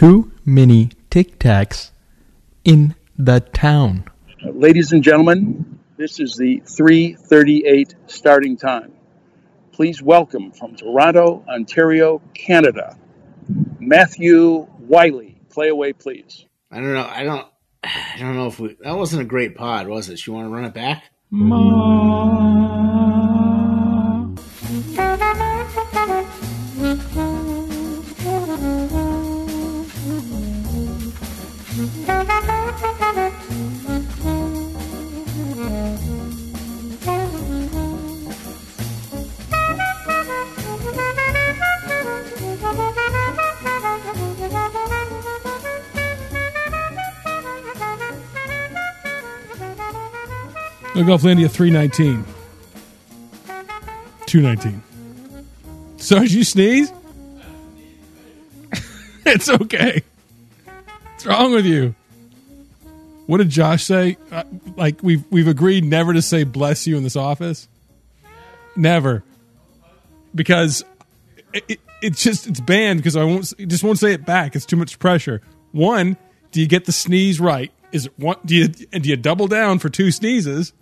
too many Tic Tacs in the town. Ladies and gentlemen, this is the 338 starting time. Please welcome from Toronto, Ontario, Canada, Matthew Wiley. Play away, please. I don't know. I don't. I don't know if we. That wasn't a great pod, was it? You want to run it back? No Golflandia 319. 219. So did you sneeze? it's okay. What's wrong with you? What did Josh say? Uh, like we've we've agreed never to say bless you in this office. Never, because it, it, it's just it's banned because I won't just won't say it back. It's too much pressure. One, do you get the sneeze right? Is it one? Do you and do you double down for two sneezes?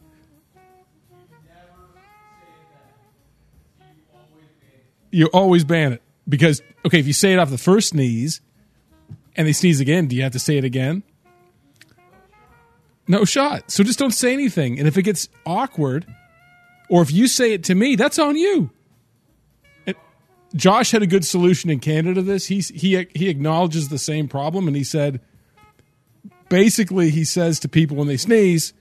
You always ban it because okay, if you say it off the first sneeze and they sneeze again, do you have to say it again? No shot. So just don't say anything. And if it gets awkward, or if you say it to me, that's on you. And Josh had a good solution in Canada this. He he he acknowledges the same problem, and he said, basically, he says to people when they sneeze,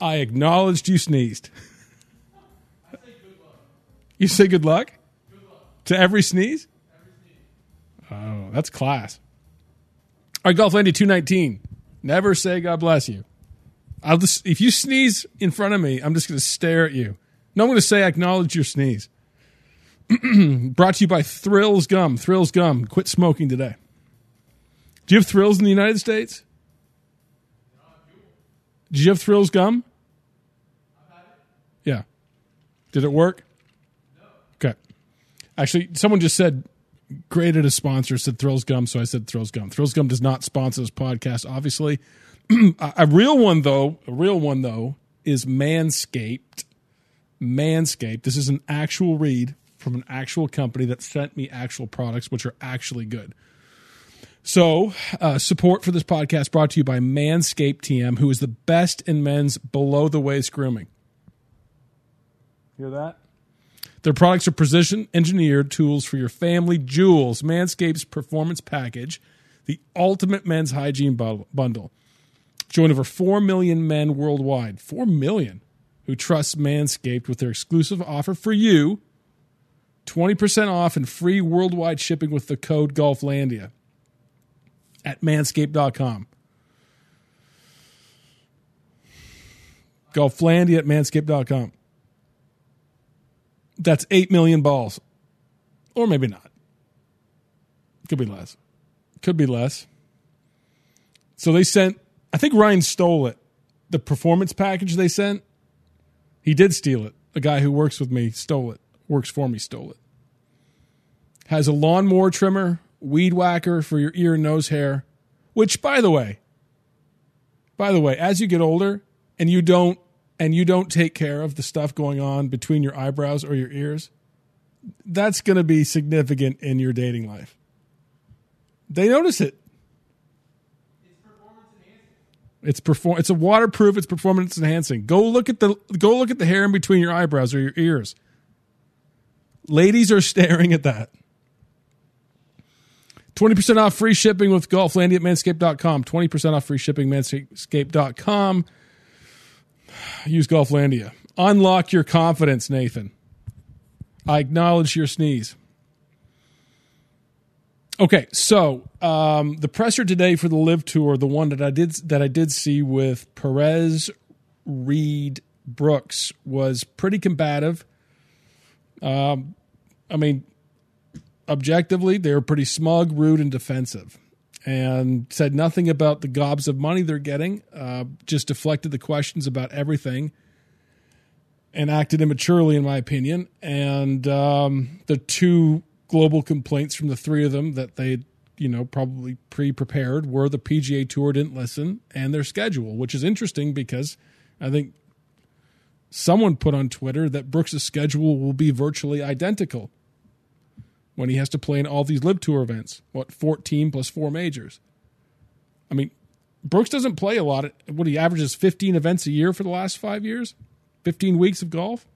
"I acknowledged you sneezed." You say good luck to every sneeze. Oh, that's class. All right, Golflandia two nineteen. Never say God bless you. I'll just if you sneeze in front of me, I'm just going to stare at you. No, I'm going to say acknowledge your sneeze. Brought to you by Thrills Gum. Thrills Gum. Quit smoking today. Do you have Thrills in the United States? Did you have Thrills Gum? Yeah. Did it work? No. Okay. Actually, someone just said graded a sponsor said Thrills Gum, so I said Thrills Gum. Thrills Gum does not sponsor this podcast, obviously. a a real one though, a real one though, is Manscaped. Manscaped. This is an actual read from an actual company that sent me actual products, which are actually good. So, uh, support for this podcast brought to you by Manscaped TM, who is the best in men's below the waist grooming. Hear that? Their products are precision engineered tools for your family jewels. Manscaped's performance package, the ultimate men's hygiene bundle. Join over 4 million men worldwide, 4 million, who trust Manscaped with their exclusive offer for you 20% off and free worldwide shipping with the code GOLFLANDIA at manscaped.com. Golflandia at manscaped.com. That's 8 million balls. Or maybe not. Could be less. Could be less. So they sent, I think Ryan stole it. The performance package they sent, he did steal it. The guy who works with me stole it, works for me, stole it. Has a lawnmower trimmer, weed whacker for your ear and nose hair, which, by the way, by the way, as you get older and you don't and you don't take care of the stuff going on between your eyebrows or your ears, that's going to be significant in your dating life. They notice it. It's perform. It's a waterproof. It's performance enhancing. Go look at the go look at the hair in between your eyebrows or your ears. Ladies are staring at that. 20% off free shipping with Golflandia at manscaped.com. 20% off free shipping, manscaped.com. Use Golflandia. Unlock your confidence, Nathan. I acknowledge your sneeze. Okay, so um, the presser today for the LIV tour, the one that I did that I did see with Perez, Reed, Brooks was pretty combative. Um, I mean, objectively, they were pretty smug, rude, and defensive, and said nothing about the gobs of money they're getting. Uh, just deflected the questions about everything, and acted immaturely, in my opinion. And um, the two global complaints from the three of them that they you know, probably pre prepared were the PGA Tour didn't listen and their schedule, which is interesting because I think someone put on Twitter that Brooks' schedule will be virtually identical when he has to play in all these LIV tour events. What, 14 plus four majors? I mean, Brooks doesn't play a lot. What he averages 15 events a year for the last five years, 15 weeks of golf.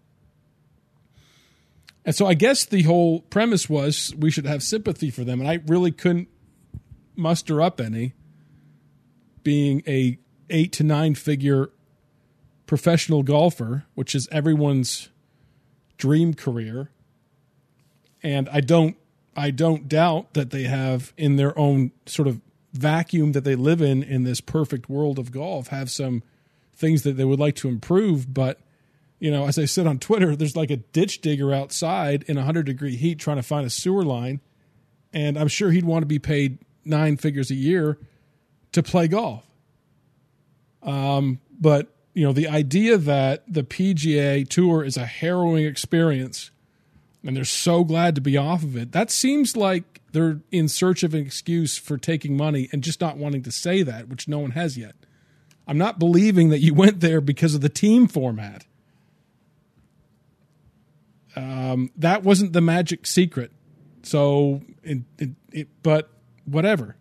And so I guess the whole premise was we should have sympathy for them. And I really couldn't muster up any being a eight to nine figure professional golfer, which is everyone's dream career. And I don't I don't doubt that they have in their own sort of vacuum that they live in in this perfect world of golf have some things that they would like to improve, but you know, as I said on Twitter, there's like a ditch digger outside in 100 degree heat trying to find a sewer line. And I'm sure he'd want to be paid nine figures a year to play golf. Um, but, you know, the idea that the PGA Tour is a harrowing experience and they're so glad to be off of it, that seems like they're in search of an excuse for taking money and just not wanting to say that, which no one has yet. I'm not believing that you went there because of the team format. Um, that wasn't the magic secret. So, it, it, it, but whatever.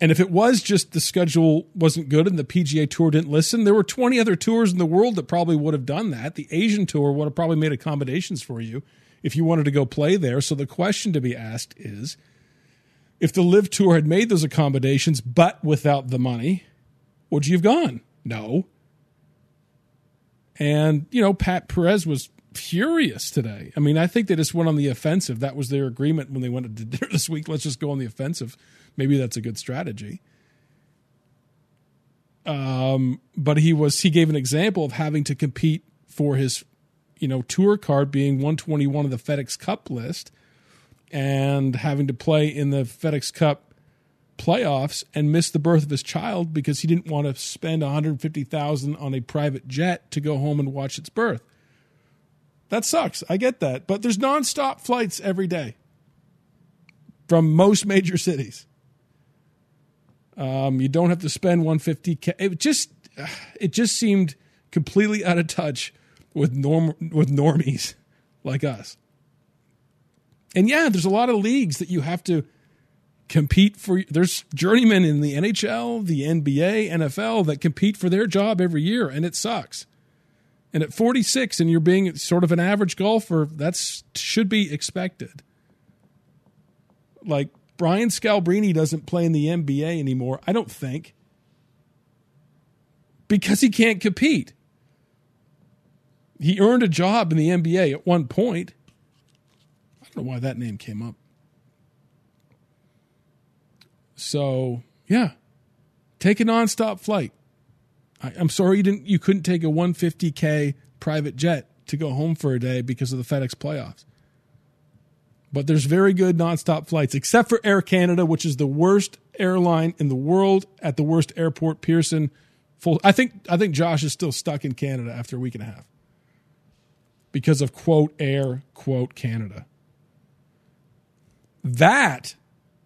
And if it was just the schedule wasn't good and the PGA Tour didn't listen, there were 20 other tours in the world that probably would have done that. The Asian Tour would have probably made accommodations for you if you wanted to go play there. So the question to be asked is if the LIV Tour had made those accommodations but without the money, would you have gone? No. And, you know, Pat Perez was furious today. I mean, I think they just went on the offensive. That was their agreement when they went to dinner this week. Let's just go on the offensive. Maybe that's a good strategy. Um, but he was he gave an example of having to compete for his, you know, tour card being 121 of the FedEx Cup list and having to play in the FedEx Cup playoffs and miss the birth of his child because he didn't want to spend 150,000 on a private jet to go home and watch its birth. That sucks. I get that, but there's nonstop flights every day from most major cities. Um, you don't have to spend 150k. It just it just seemed completely out of touch with norm with normies like us. And yeah, there's a lot of leagues that you have to compete for there's journeymen in the NHL, the NBA, NFL that compete for their job every year and it sucks. And at 46 and you're being sort of an average golfer, that's should be expected. Like Brian Scalabrine doesn't play in the NBA anymore, I don't think. Because he can't compete. He earned a job in the NBA at one point. I don't know why that name came up. So yeah, take a nonstop flight. I, am sorry you didn't. You couldn't take a 150k private jet to go home for a day because of the FedEx playoffs. But there's very good nonstop flights, except for Air Canada, which is the worst airline in the world at the worst airport, Pearson. Full. I think. I think Josh is still stuck in Canada after a week and a half because of quote Air quote Canada. That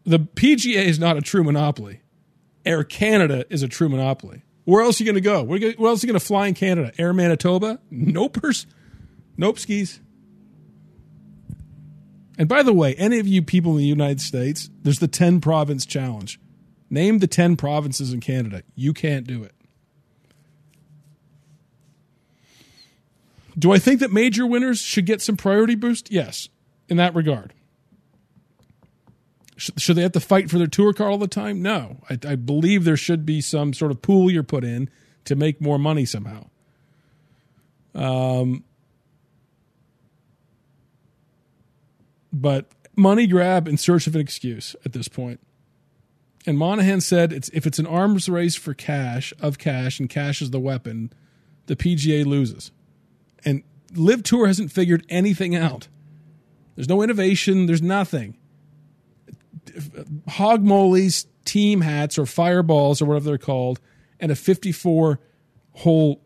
the PGA is not a true monopoly. Air Canada is a true monopoly. Where else are you going to go? Where, where else are you going to fly in Canada? Air Manitoba? Nopers? Nope skis. And by the way, any of you people in the United States, there's the 10 province challenge. Name the 10 provinces in Canada. You can't do it. Do I think that major winners should get some priority boost? Yes, in that regard. Should they have to fight for their tour car all the time? No. I, I, believe there should be some sort of pool you're put in to make more money somehow. Um, but money grab in search of an excuse at this point. And Monahan said it's if it's an arms race for cash of cash and cash is the weapon, the PGA loses. And LIV Tour hasn't figured anything out. There's no innovation. There's nothing hog Molly's team hats, or fireballs, or whatever they're called, and a 54 hole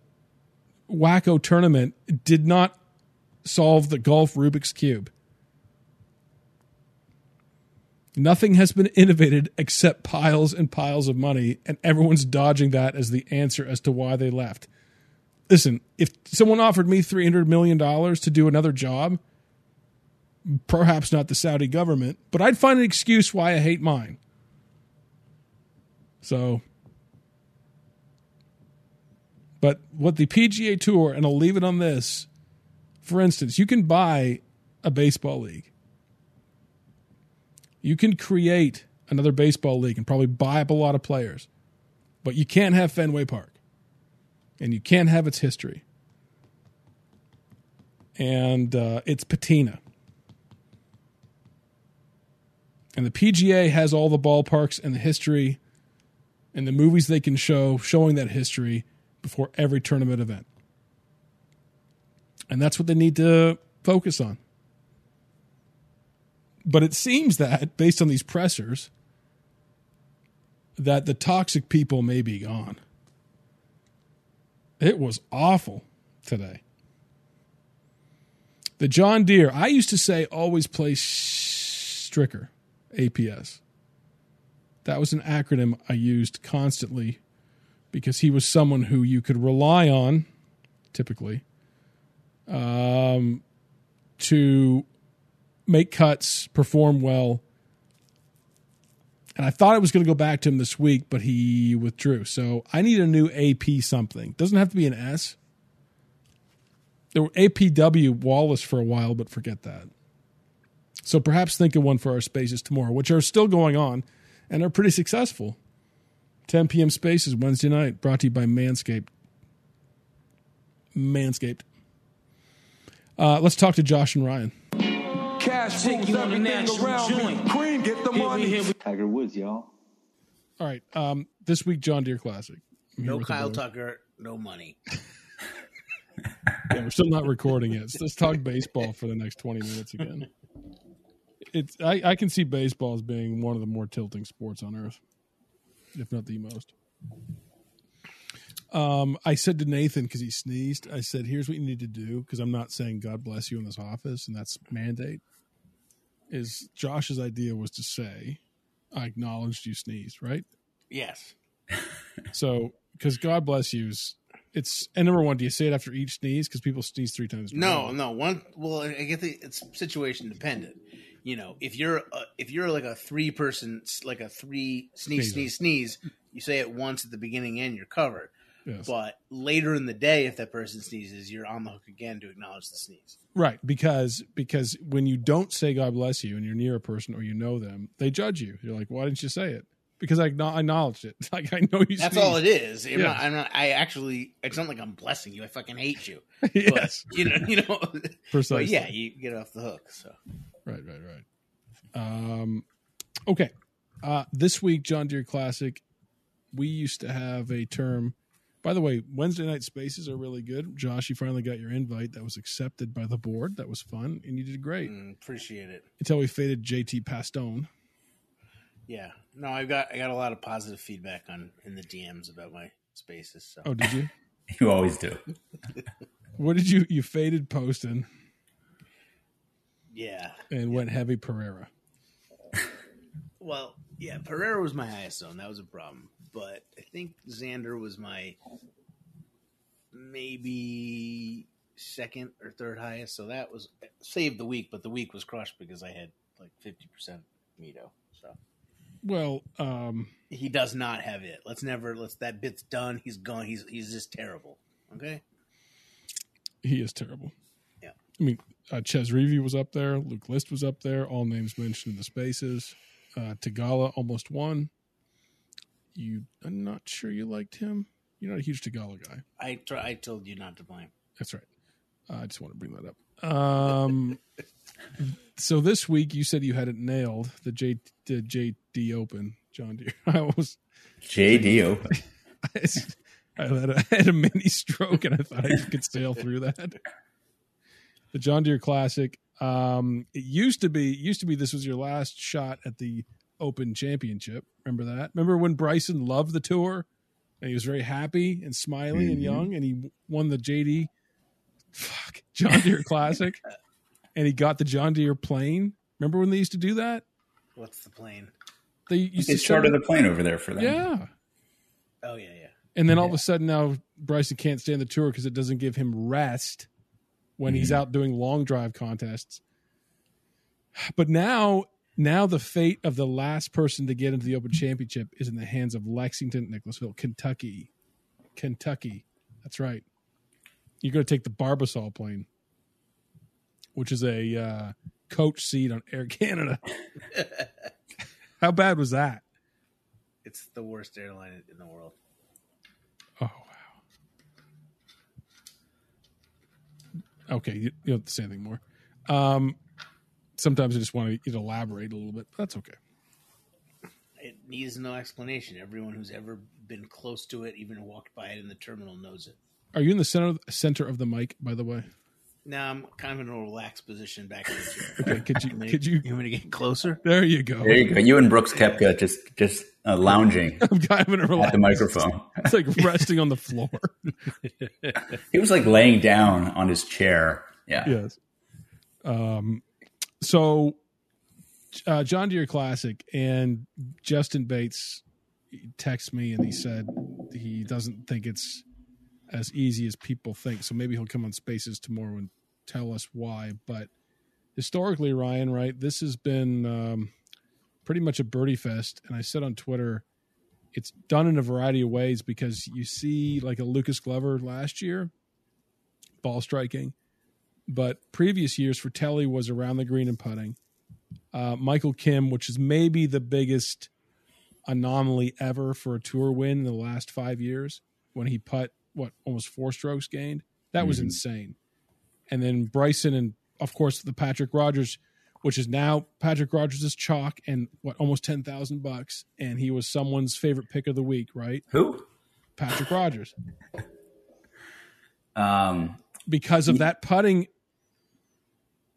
wacko tournament did not solve the golf Rubik's Cube. Nothing has been innovated except piles and piles of money, and everyone's dodging that as the answer as to why they left. Listen, if someone offered me $300 million to do another job, perhaps not the Saudi government, but I'd find an excuse why I hate mine. So, but what the PGA Tour, and I'll leave it on this for instance, you can buy a baseball league. You can create another baseball league and probably buy up a lot of players, but you can't have Fenway Park and you can't have its history. And uh, it's patina. And the PGA has all the ballparks and the history and the movies they can show showing that history before every tournament event. And that's what they need to focus on. But it seems that, based on these pressers, that the toxic people may be gone. It was awful today. The John Deere, I used to say always play Stricker, APS. That was an acronym I used constantly because he was someone who you could rely on, typically, um, to make cuts, perform well. And I thought I was going to go back to him this week, but he withdrew. So I need a new AP something. Doesn't have to be an S. There were APW Wallace for a while, but forget that. So perhaps think of one for our spaces tomorrow, which are still going on and are pretty successful. 10 p.m. spaces Wednesday night, brought to you by Manscaped. Manscaped. Uh, let's talk to Josh and Ryan. Cash Take rules you on a everything national around me. Cream, get the Here we- money. here we- Tiger Woods, y'all. All right. Um, this week, John Deere Classic. I'm No Kyle. Tucker, no money. Yeah, we're still not recording it. So let's talk baseball for the next 20 minutes again. It's I, I can see baseball as being one of the more tilting sports on earth, if not the most. Um, I said to Nathan because he sneezed. I said, "Here's what you need to do." Because I'm not saying "God bless you" in this office, and that's mandate. Is Josh's idea was to say, "I acknowledged you sneezed," right? Yes. So, because God bless you's, it's and number one, do you say it after each sneeze? Because people sneeze three times. No, no. One. Well, I get the it's situation dependent. You know, if you're uh, if you're like a three person, like a three sneeze, Sneezer. sneeze, sneeze, you say it once at the beginning and you're covered. Yes. But later in the day, if that person sneezes, you're on the hook again to acknowledge the sneeze. Right, because because when you don't say God bless you and you're near a person or you know them, they judge you. You're like, why didn't you say it? Because I acknow- acknowledged it. Like I know you. That's sneezed. all it is. I'm, Yeah. not, I'm not. I actually. It's not like I'm blessing you. I fucking hate you. yes, But, you know. You know. precisely. But yeah, you get off the hook. So Right, right, right. Um, okay. Uh, this week, John Deere Classic, we used to have a term. By the way, Wednesday night spaces are really good. Josh, you finally got your invite. That was accepted by the board. That was fun, and you did great. mm, appreciate it. Until we faded JT Poston. Yeah. No, I got I got a lot of positive feedback on in the DMs about my spaces. So Oh, did you? You always do. what did you you faded Poston yeah. and went heavy Pereira? Well, yeah, Pereira was my highest zone. That was a problem. But I think Xander was my maybe second or third highest. So that was saved the week, but the week was crushed because I had like fifty percent Mito. So Well, um, he does not have it. Let's never let's that bit's done. He's gone. He's he's just terrible. Okay. he is terrible. Yeah. I mean, uh, Chez Reavie was up there. Luke List was up there. All names mentioned in the spaces. Uh, Theegala almost won. You, I'm not sure you liked him. You're not a huge Theegala guy. I try, I told you not to blame. That's right. Uh, I just want to bring that up. Um, so this week you said you had it nailed. The J the JD Open, John Deere. I was JD Open. I had, a, I had a mini stroke and I thought I could sail through that. The John Deere Classic. Um, it used to be used to be this was your last shot at the Open Championship. Remember that? Remember when Bryson loved the tour and he was very happy and smiley and Mhm. young and he won the JD fuck John Deere Classic and he got the John Deere plane. Remember when they used to do that? What's the plane? They used They to charter send- the plane over there for them. Yeah. Oh yeah, yeah. And then all of a sudden now Bryson can't stand the tour because it doesn't give him rest when he's out doing long drive contests. But now, now the fate of the last person to get into the Open Championship is in the hands of Lexington, Nicholasville, Kentucky. Kentucky. That's right. You're going to take the Barbasol plane, which is a uh, coach seat on Air Canada. How bad was that? It's the worst airline in the world. Oh wow. Okay, you, you don't have to say anything more. Um, sometimes I just want to elaborate a little bit. But that's okay. It needs no explanation. Everyone who's ever been close to it, even walked by it in the terminal, knows it. Are you in the center center of the mic, by the way? Now I'm kind of in a relaxed position back in the chair. Okay, could you Want me to- could you? You want me to get closer? There you go. There you go. You and Brooks Koepka just just uh, lounging I'm kind of in a relaxed, at the microphone. It's like resting on the floor. He was like laying down on his chair. Yeah. yes. Um. So, uh, John Deere Classic and Justin Bates texted me and he said he doesn't think it's as easy as people think. So maybe he'll come on Spaces tomorrow and tell us why. But historically, Ryan, right, this has been um, pretty much a birdie fest. And I said on Twitter, it's done in a variety of ways because you see like a Lucas Glover last year, ball striking. But previous years, Frittelli was around the green and putting. Uh, Michael Kim, which is maybe the biggest anomaly ever for a tour win in the last five years, when he put what almost four strokes gained, that was Mhm. insane. And then Bryson and of course the Patrick Rodgers, which is now Patrick Rodgers is chalk and what almost ten thousand bucks, and he was someone's favorite pick of the week, right? Who? Patrick Rodgers Um, because of that putting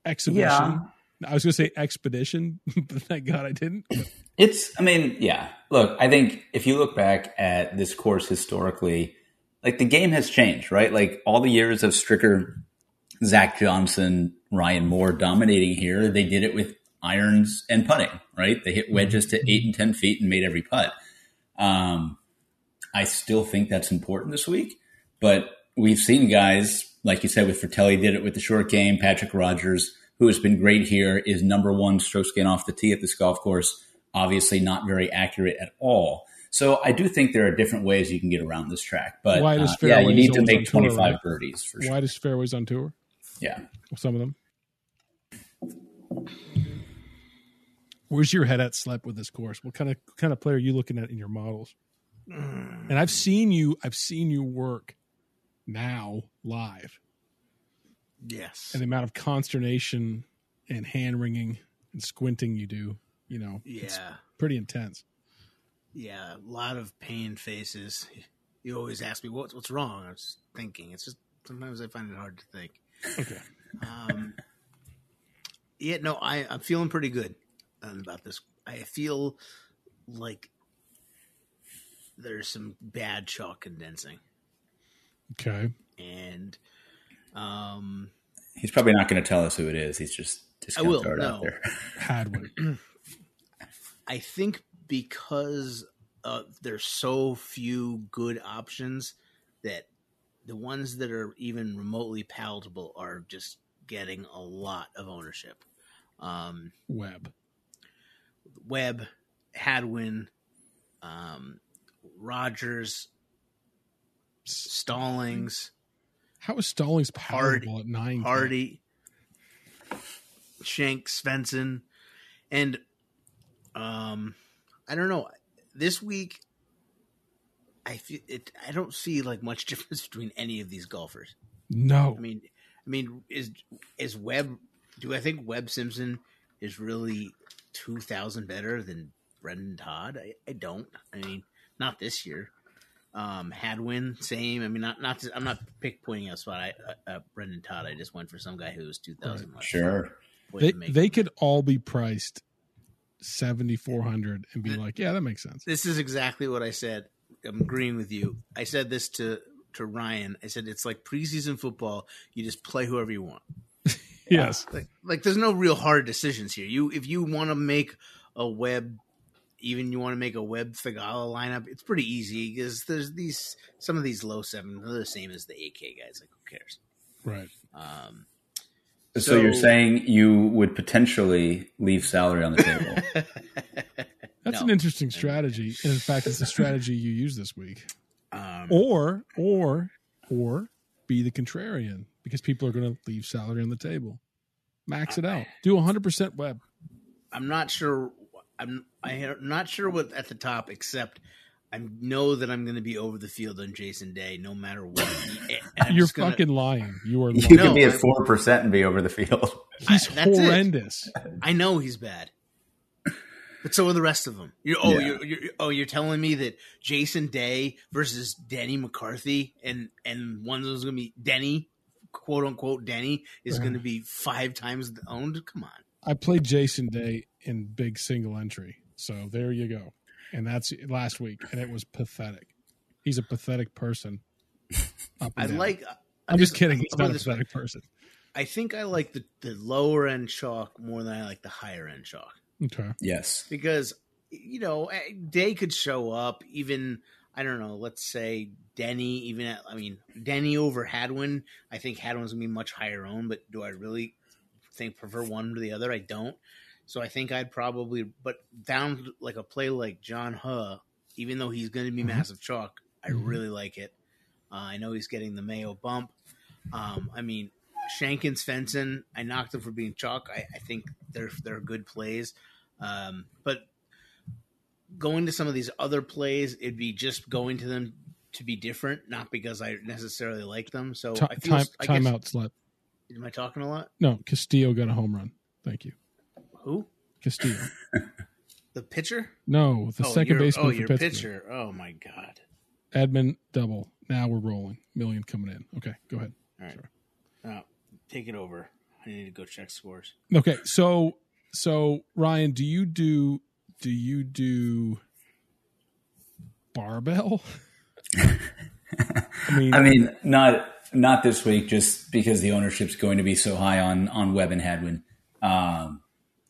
exhibition. yeah. I was going to say expedition, but thank God I didn't. It's, I mean, yeah. Look, I think if you look back at this course historically, like the game has changed, right? Like all the years of Stricker, Zach Johnson, Ryan Moore dominating here, they did it with irons and putting, right? They hit wedges to eight and 10 feet and made every putt. Um, I still think that's important this week, but we've seen guys, like you said, with Frittelli did it with the short game. Patrick Rodgers, who has been great here, is number one strokes gain off the tee at this golf course. Obviously, not very accurate at all. So I do think there are different ways you can get around this track, but uh, yeah, you need to make 25 right? birdies for sure. Widest fairways on tour. Yeah. Some of them. Where's your head at slep with this course? What kind of kind of player are you looking at in your models? And I've seen you. I've seen you work now live, Yes. and the amount of consternation and hand wringing and squinting you do. You know, it's Yeah. pretty intense. Yeah. A lot of pain faces. You always ask me what's what's wrong. I was thinking. It's just sometimes I find it hard to think. Okay. Um, yeah, no, I, I'm feeling pretty good um, about this. I feel like there's some bad chalk condensing, Okay. and um, He's probably not going to tell us who it is. He's just I will, discount no. out there. Hadwin. I think because uh, there's so few good options that the ones that are even remotely palatable are just getting a lot of ownership. Um, Webb. Webb, Hadwin, um, Rodgers, Stallings, How is Stallings Hard- palatable at nine? Hardy, Shank, Svensson, and um, I don't know. This week, I feel it. I don't see like much difference between any of these golfers. No. I mean, I mean, is is Webb? Do I think Webb Simpson is really two thousand better than Brendan Todd? I, I don't. I mean, not this year. Um, Hadwin, same. I mean, not not. To, I'm not pick pointing out spot. I, uh, uh, Brendan Todd. I just went for some guy who was two thousand. Sure. they they could all be priced seventy four hundred and be like, yeah, that makes sense. This is exactly what I said. I'm agreeing with you. I said this to to Ryan. I said it's like preseason football. You just play whoever you want. Yes. Like, like there's no real hard decisions here. You if you want to make a Webb even you want to make a Webb Theegala lineup, it's pretty easy because there's these some of these low seven they're the same as the AK guys. Like who cares? Right. Um, So, you're saying you would potentially leave salary on the table? That's No. an interesting strategy. And in fact, it's a strategy you use this week. um, Or, or, or be the contrarian because people are going to leave salary on the table. Max it out. Do 100% Webb. I'm not sure. I'm I'm not sure what at the top, except I know that I'm going to be over the field on Jason Day, no matter what. You're gonna- fucking lying. You are You lying. No, could be at four percent and be over the field. He's I- that's it. horrendous. I know he's bad, but so are the rest of them. You're, oh, Yeah. you're, you're oh, you're telling me that Jason Day versus Denny McCarthy, and and one of those going to be Denny, quote unquote Denny, is Uh-huh. going to be five times owned. Come on, I played Jason Day in big single entry. So there you go. And that's last week. And it was pathetic. He's a pathetic person. I down. like. I'm just kidding. He's I'll not a this way. pathetic person. I think I like the, the lower end chalk more than I like the higher end chalk Okay. Yes. because you know eh, Day could show up even I don't know let's say Denny even at I mean Denny over Hadwin I think Hadwin's gonna be much higher owned but do I really think prefer one to the other I don't so I think I'd probably but down like a play like John Huh even though he's gonna be Mhm. massive chalk I Mhm. really like it uh, I know he's getting the Mayo bump um, I mean Shankin Svensson, I knocked him for being chalk. I, I think they're they're good plays, um, but going to some of these other plays, it'd be just going to them to be different, not because I necessarily like them. So Ti- feel time I time guess, out slip. Am I talking a lot? No, Castillo got a home run. Thank you. Who? Castillo. The pitcher? No, the oh, second your- baseman Oh, for your Pittsburgh. pitcher. Oh my god. Edman double. Now we're rolling. Million coming in. Okay, go ahead. All right. Sorry. Uh, take it over. I need to go check scores. Okay, so so Ryan, do you do do you do barbell? I mean, I mean, not not this week, just because the ownership's going to be so high on on Webb and Hadwin. Um,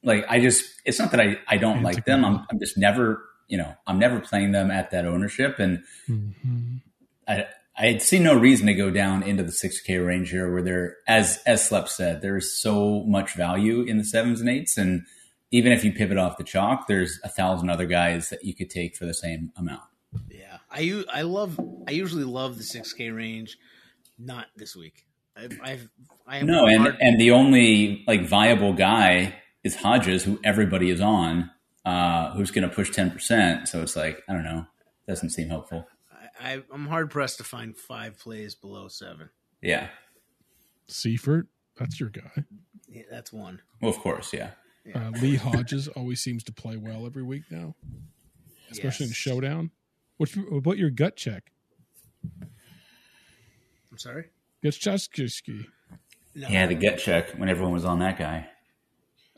like I just, it's not that I I don't like them. I'm I'm just never, you know, I'm never playing them at that ownership, and mhm. I I see no reason to go down into the six K range here, where there, as as Slep said, there is so much value in the sevens and eights, and even if you pivot off the chalk, there's a thousand other guys that you could take for the same amount. Yeah, I I love I usually love the six K range. Not this week. I've, I've I No, and hard- and the only like viable guy is Hodges, who everybody is on, uh, who's going to push ten percent. So it's like I don't know, doesn't seem helpful. I, I, I'm hard pressed to find five plays below seven. Yeah, Seifert, that's your guy. Yeah, that's one. well, of course, yeah. Uh, Lee Hodges always seems to play well every week now, especially in Yes. showdown. What about your gut check? I'm sorry. Gutschewski. No, He had a gut check when everyone was on that guy.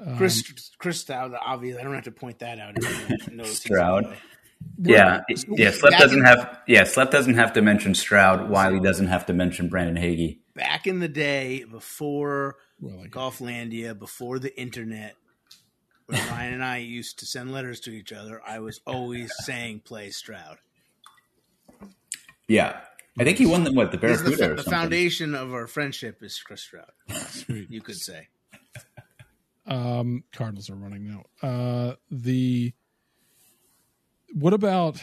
Um, Chris Chris Stroud. Obvious. I don't have to point that out. Everyone knows he's Stroud. a play. Yeah, yeah. Slep doesn't in- have yeah. Slep doesn't have to mention Stroud. Wiley doesn't have to mention Brandon Hagy. Back in the day, before well, like, Golflandia, before the internet, when Ryan and I used to send letters to each other, I was always saying play Stroud. Yeah, I think he won the what the He's the, Barracuda or the something. foundation of our friendship is Chris Stroud. You could say. Um, Cardinals are running now. Uh, the what about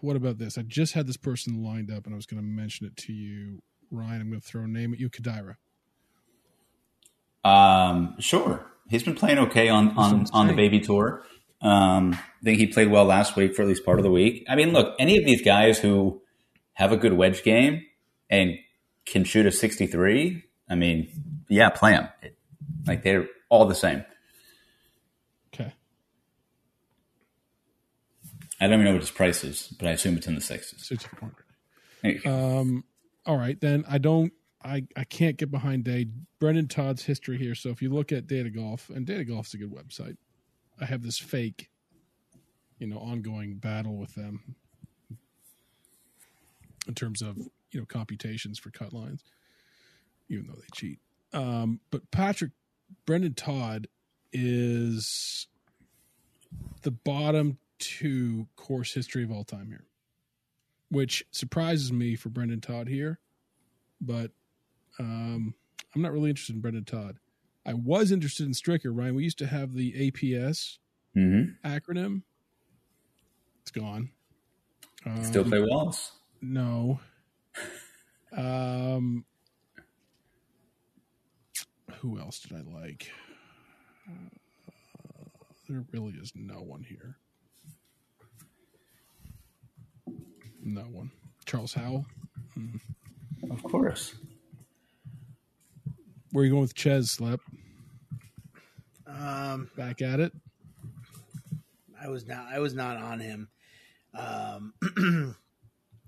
what about this? I just had this person lined up, and I was going to mention it to you, Ryan. I'm going to throw a name at you, Kadira. Um, sure. He's been playing okay on on, on the baby tour. Um, I think he played well last week for at least part of the week. I mean, look, any of these guys who have a good wedge game and can shoot a 63, I mean, yeah, play them. Like they're all the same. Okay, I don't even know what his price is, but I assume it's in the sixes. six hundred. There you go. Um, all right, then I don't. I, I can't get behind Day Brendan Todd's history here. So if you look at Data Golf, and Data Golf's a good website, I have this fake, you know, ongoing battle with them in terms of you know computations for cut lines, even though they cheat. Um, but Patrick Brendan Todd is the bottom two course history of all time here, which surprises me for Brendan Todd here, but um, I'm not really interested in Brendan Todd. I was interested in Stricker, Ryan. We used to have the APS Mm-hmm. acronym. It's gone. Um, Still play Wallace. No. Um, who else did I like? Uh, there really is no one here. No one. Charles Howell. Of course. Where are you going with Chez Slep? Um, Back at it. I was not. I was not on him. Um,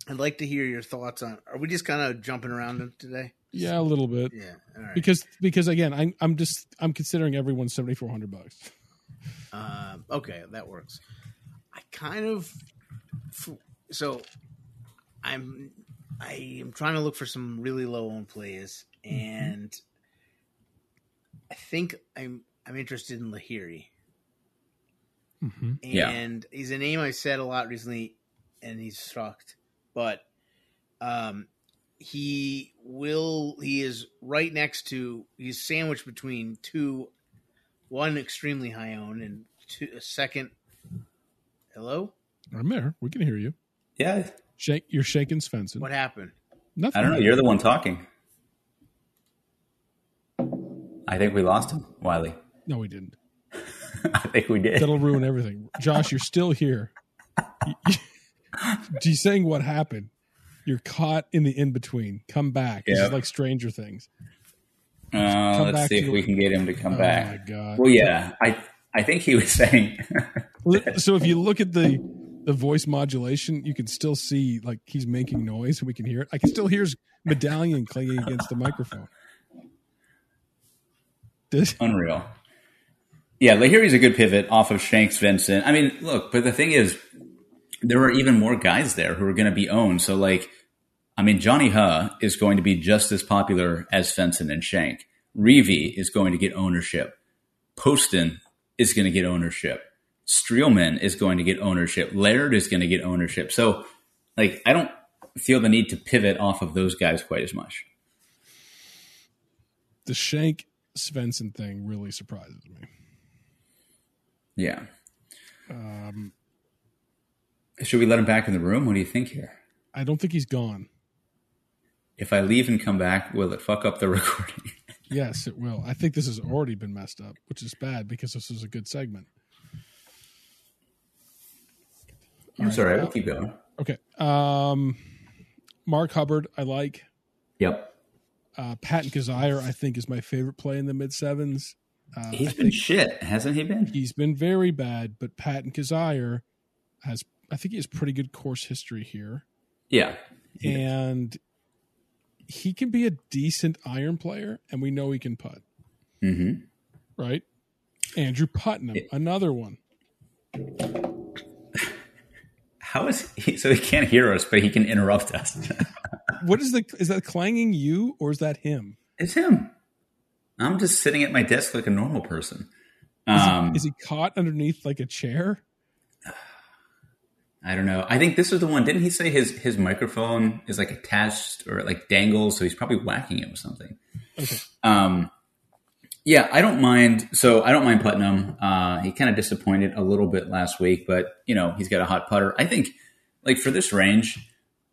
I'd like to hear your thoughts on. Are we just kind of jumping around today? Yeah, a little bit. Yeah. All right. Because because again, I'm I'm just I'm considering everyone seventy four hundred bucks. Um, okay, that works. I kind of so I'm I am trying to look for some really low owned plays, and I think I'm I'm interested in Lahiri. Mm-hmm. Yeah. and he's a name I said a lot recently, and he's sucked. But um, he will. He is right next to. He's sandwiched between two, one extremely high owned and two a second. Hello, I'm there. We can hear you. Yeah. Shake. You're shaking Svensson. what happened? Nothing. I don't know. You're the one talking. I think we lost him, Wiley. No, we didn't. I think we did. That'll ruin everything. Josh, you're still here. He's saying what happened. You're caught in the in between. Come back. This is like Stranger Things. Uh, let's see if we can get him to come Oh back. my god. Well, yeah, I I think he was saying. So if you look at the the voice modulation, you can still see like he's making noise and we can hear it. I can still hear his medallion clanging against the microphone. This, Unreal. Yeah, Lahiri's a good pivot off of Shank Svensson. I mean, look, but the thing is, there are even more guys there who are going to be owned. So, like, I mean, Johnny Huh is going to be just as popular as Svensson and Shank. Reeve is going to get ownership. Poston is going to get ownership. Streelman is going to get ownership. Laird is going to get ownership. So, like, I don't feel the need to pivot off of those guys quite as much. the Shank Svensson thing really surprises me. Yeah. Um, Should we let him back in the room? What do you think here? I don't think he's gone. If I leave and come back, will it fuck up the recording? Yes, it will. I think this has already been messed up, which is bad because this was a good segment. That's sorry, We'll keep going. Okay. Um, Mark Hubbard, I like. Yep. Uh, Patton Kizzire, I think, is my favorite play in the mid sevens. Uh, He's I been shit, hasn't he been? he's been very bad, but Patton Kizzire has, I think, he has pretty good course history here, Yeah. and he can be a decent iron player, and we know he can putt, hmm right? Andrew Putnam, another one. How is he? So he can't hear us, but he can interrupt us. What is the is that clanging you or is that him? it's him. I'm just sitting at my desk like a normal person. Is, Um, he, is he caught underneath like a chair? I don't know. I think this is the one. Didn't he say his his microphone is like attached or like dangles? So he's probably whacking it with something. Okay. Um, yeah, I don't mind. So I don't mind Putnam. Uh, he kind of disappointed a little bit last week, but you know he's got a hot putter. I think, like for this range,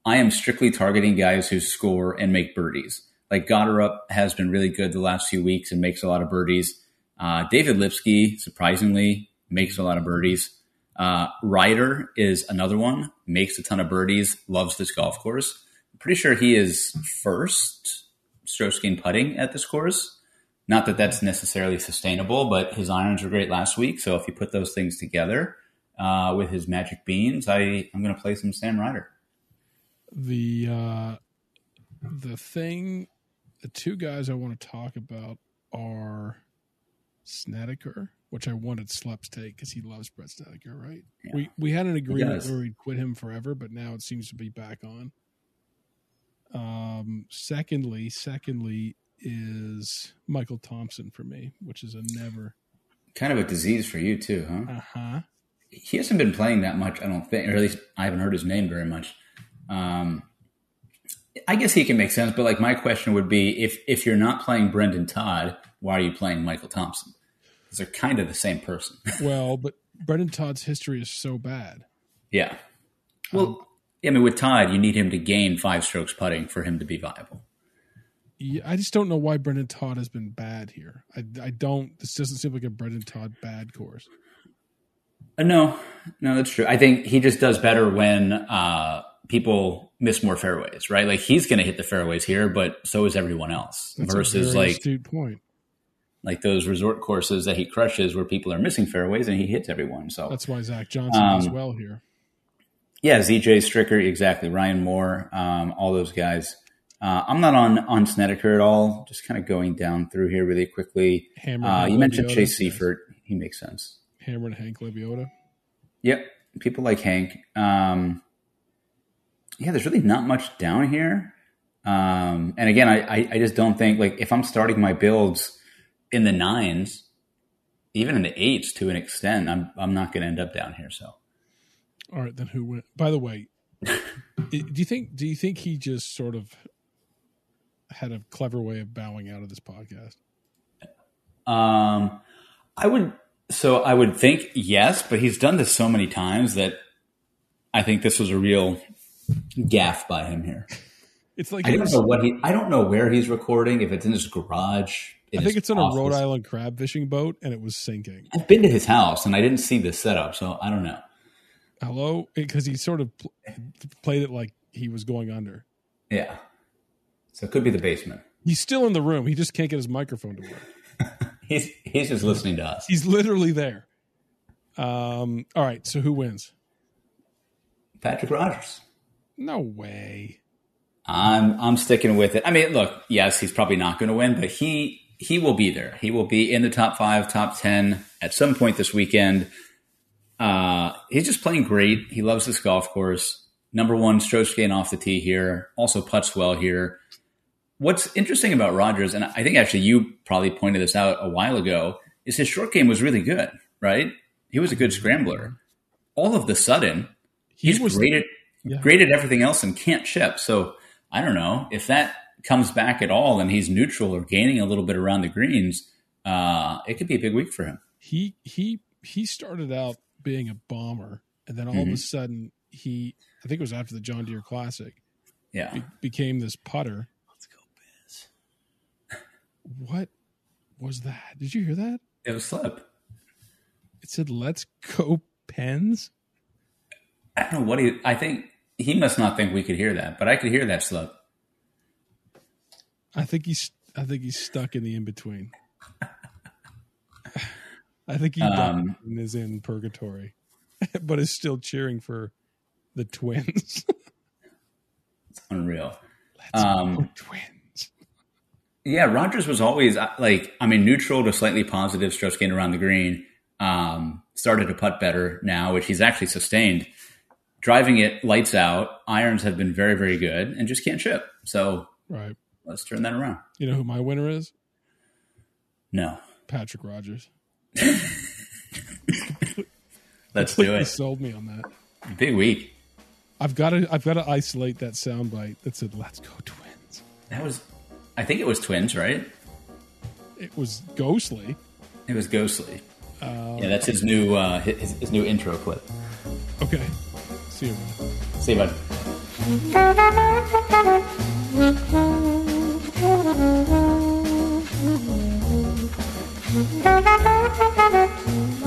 I am strictly targeting guys who score and make birdies. Like Goddard has been really good the last few weeks and makes a lot of birdies. Uh, David Lipsky, surprisingly, makes a lot of birdies. Uh, Ryder is another one, makes a ton of birdies, loves this golf course. I'm pretty sure he is first stroke gain putting at this course. Not that that's necessarily sustainable, but his irons were great last week. So if you put those things together uh, with his magic beans, I, I'm going to play some Sam Ryder. The uh the thing the two guys I want to talk about are Snedeker, which I wanted Sleps take because he loves Brett Snedeker, right? Yeah. We we had an agreement where we'd quit him forever, but now it seems to be back on. Um secondly, secondly is Michael Thompson for me, which is a never Kind of a disease for you too, huh? uh-huh. he hasn't been playing that much. I don't think, or at least I haven't heard his name very much. Um, I guess he can make sense, but like my question would be if if you're not playing Brendan Todd, why are you playing Michael Thompson? Because they're kind of the same person. Well, but Brendan Todd's history is so bad. yeah. Well, I mean, with Todd, you need him to gain five strokes putting for him to be viable. Yeah, I just don't know why Brendan Todd has been bad here. I, I don't. This doesn't seem like a Brendan Todd bad course. Uh, no, no, that's true. I think he just does better when uh, people miss more fairways, right? Like he's going to hit the fairways here, but so is everyone else. That's a versus like astute point. Like those resort courses that he crushes where people are missing fairways and he hits everyone. So That's why Zach Johnson Um, does well here. yeah, ZJ Stricker, exactly. Ryan Moore, um, all those guys. Uh, I'm not on on Snedeker at all. Just kind of going down through here really quickly. Hammer. Uh, you mentioned Chase yes. Seiffert. He makes sense. Hammer and Hank Lebioda. Yep. People like Hank. Um, yeah, there's really not much down here. Um, and again, I, I, I just don't think like if I'm starting my builds in the nines, even in the eights to an extent, I'm I'm not going to end up down here. So All right, then who went? By the way, do you think do you think he just sort of had a clever way of bowing out of this podcast? um, I would so I would think yes, but he's done this so many times that I think this was a real gaff by him here. It's like I don't know what he. I don't know where he's recording. If it's in his garage. I think it's on a Rhode. Island crab fishing boat, and it was sinking. I've been to his house and I didn't see this setup, so I don't know. Hello, because he sort of pl- played it like he was going under. Yeah. So it could be the basement. He's still in the room. He just can't get his microphone to work. He's he's just listening to us. He's literally there. Um. All right. So who wins? Patrick Rodgers. No way. I'm I'm sticking with it. I mean, look, yes, he's probably not going to win, but he he will be there. He will be in the top five, top ten at some point this weekend. Uh, he's just playing great. He loves this golf course. Number one stroke gain off the tee here. Also puts well here. What's interesting about Rodgers, and I think actually you probably pointed this out a while ago, is his short game was really good. Right? He was a good scrambler. All of the sudden, He he's was great at Yeah. great at everything else and can't chip. So I don't know if that comes back at all and he's neutral or gaining a little bit around the greens. Uh, it could be a big week for him. he he he started out being a bomber, and then all of a sudden he I think it was after the John Deere Classic Yeah, be, became this putter. Let's go, Biz. What was that? Did you hear that? it was slip. It said "Let's go pens." I don't know what he. I think he must not think we could hear that, but I could hear that slip. I think he's I think he's stuck in the in between. I think he Um, is in purgatory, but is still cheering for the twins. It's unreal. Let's Um, twins. Yeah, Rodgers was always uh, like, I mean, neutral to slightly positive strokes gained around the green. Um, started to putt better now, which he's actually sustained. Driving it lights out. Irons have been very, very good and just can't chip. So Right. Let's turn that around. You know who my winner is? No, Patrick Rodgers. let's do He it. sold me on that. Big week. I've got to I've got to isolate that soundbite that said "Let's go twins." That was, I think it was twins, right? It was ghostly. It was Ghostly. yeah, that's his new uh, his, his new intro clip. Okay. See you. Man. See you, bud. Thank you.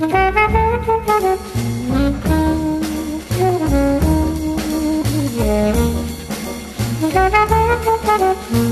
Thank you.